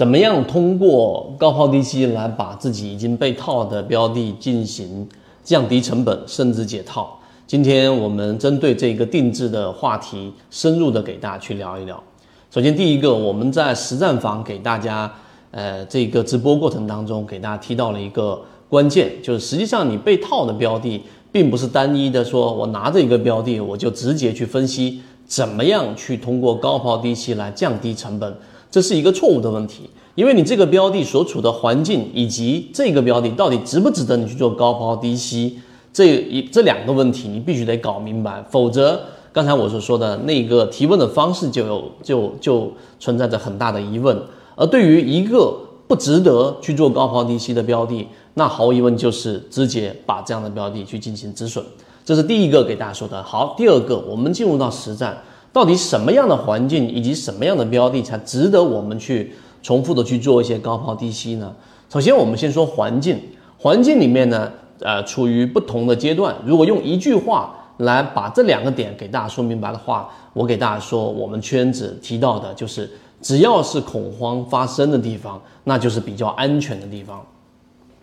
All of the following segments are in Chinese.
怎么样通过高抛低吸来把自己已经被套的标的进行降低成本，甚至解套？今天我们针对这个定制的话题，深入的给大家去聊一聊。首先，第一个，我们在实战房给大家，呃，这个直播过程当中给大家提到了一个关键，就是实际上你被套的标的，并不是单一的，说我拿着一个标的，我就直接去分析怎么样去通过高抛低吸来降低成本。这是一个错误的问题，因为你这个标的所处的环境以及这个标的到底值不值得你去做高抛低吸，这一这两个问题你必须得搞明白，否则刚才我所说的那个提问的方式就有就就存在着很大的疑问。而对于一个不值得去做高抛低吸的标的，那毫无疑问就是直接把这样的标的去进行止损，这是第一个给大家说的。好，第二个我们进入到实战。到底什么样的环境以及什么样的标的才值得我们去重复的去做一些高抛低吸呢？首先，我们先说环境。环境里面呢，呃，处于不同的阶段。如果用一句话来把这两个点给大家说明白的话，我给大家说，我们圈子提到的就是，只要是恐慌发生的地方，那就是比较安全的地方。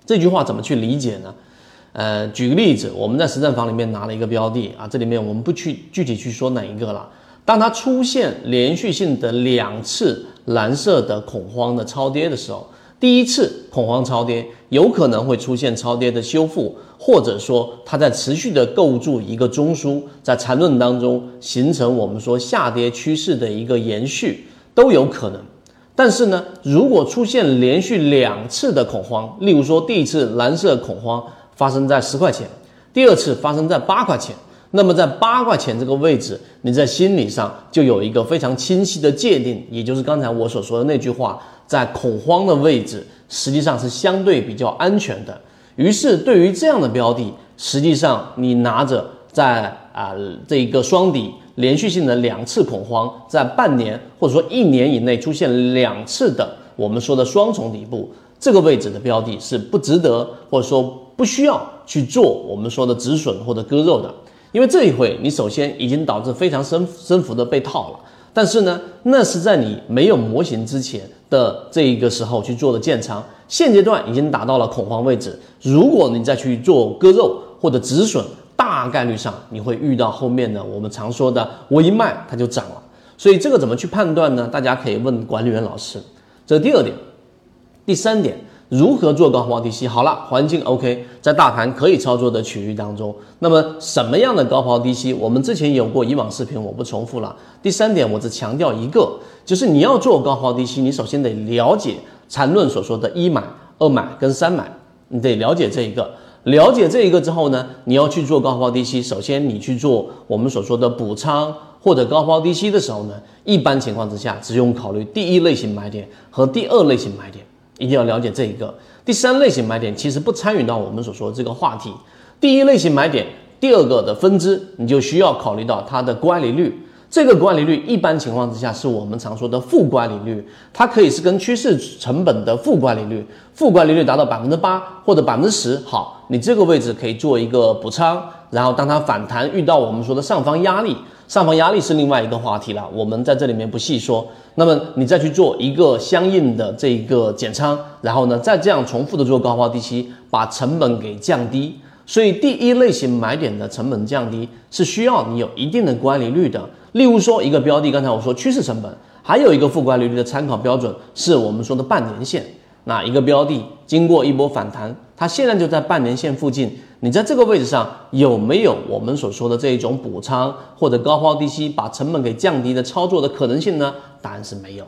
这句话怎么去理解呢？呃，举个例子，我们在实战房里面拿了一个标的啊，这里面我们不去具体去说哪一个了。当它出现连续性的两次蓝色的恐慌的超跌的时候，第一次恐慌超跌有可能会出现超跌的修复，或者说它在持续的构筑一个中枢，在缠论当中形成我们说下跌趋势的一个延续都有可能。但是呢，如果出现连续两次的恐慌，例如说第一次蓝色恐慌发生在十块钱，第二次发生在八块钱。那么在八块钱这个位置，你在心理上就有一个非常清晰的界定，也就是刚才我所说的那句话，在恐慌的位置实际上是相对比较安全的。于是对于这样的标的，实际上你拿着在啊这一个双底连续性的两次恐慌，在半年或者说一年以内出现两次的我们说的双重底部这个位置的标的，是不值得或者说不需要去做我们说的止损或者割肉的。因为这一回，你首先已经导致非常深深幅的被套了，但是呢，那是在你没有模型之前的这一个时候去做的建仓，现阶段已经达到了恐慌位置。如果你再去做割肉或者止损，大概率上你会遇到后面的我们常说的我一卖它就涨了。所以这个怎么去判断呢？大家可以问管理员老师。这是第二点，第三点。如何做高抛低吸？好了，环境 OK，在大盘可以操作的区域当中，那么什么样的高抛低吸？我们之前有过以往视频，我不重复了。第三点，我只强调一个，就是你要做高抛低吸，你首先得了解缠论所说的一买、二买跟三买，你得了解这一个。了解这一个之后呢，你要去做高抛低吸，首先你去做我们所说的补仓或者高抛低吸的时候呢，一般情况之下，只用考虑第一类型买点和第二类型买点。一定要了解这一个第三类型买点，其实不参与到我们所说的这个话题。第一类型买点，第二个的分支，你就需要考虑到它的乖离率。这个乖离率一般情况之下是我们常说的负乖离率，它可以是跟趋势成本的负乖离率，负乖离率达到百分之八或者百分之十。好，你这个位置可以做一个补仓，然后当它反弹遇到我们说的上方压力。上方压力是另外一个话题了，我们在这里面不细说。那么你再去做一个相应的这一个减仓，然后呢，再这样重复的做高抛低吸，把成本给降低。所以第一类型买点的成本降低是需要你有一定的乖离率的。例如说一个标的，刚才我说趋势成本，还有一个负乖离率的参考标准是我们说的半年线。那一个标的经过一波反弹，它现在就在半年线附近。你在这个位置上有没有我们所说的这一种补仓或者高抛低吸把成本给降低的操作的可能性呢？答案是没有。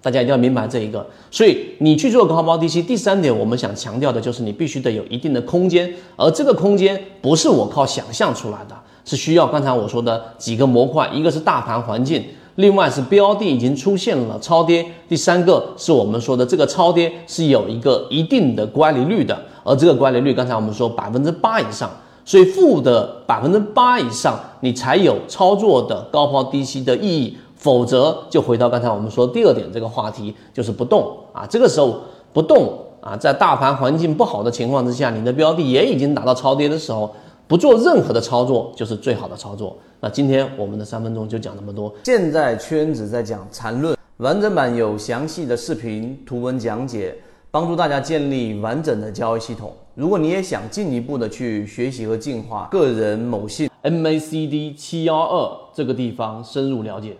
大家一定要明白这一个。所以你去做高抛低吸，第三点我们想强调的就是你必须得有一定的空间，而这个空间不是我靠想象出来的，是需要刚才我说的几个模块，一个是大盘环境，另外是标的已经出现了超跌，第三个是我们说的这个超跌是有一个一定的乖离率的。而这个乖离率，刚才我们说百分之八以上，所以负的百分之八以上，你才有操作的高抛低吸的意义，否则就回到刚才我们说第二点这个话题，就是不动啊。这个时候不动啊，在大盘环境不好的情况之下，你的标的也已经达到超跌的时候，不做任何的操作就是最好的操作。那今天我们的三分钟就讲这么多。现在圈子在讲缠论。完整版有详细的视频、图文讲解，帮助大家建立完整的交易系统。如果你也想进一步的去学习和进化个人某信 MACD 七幺二这个地方深入了解。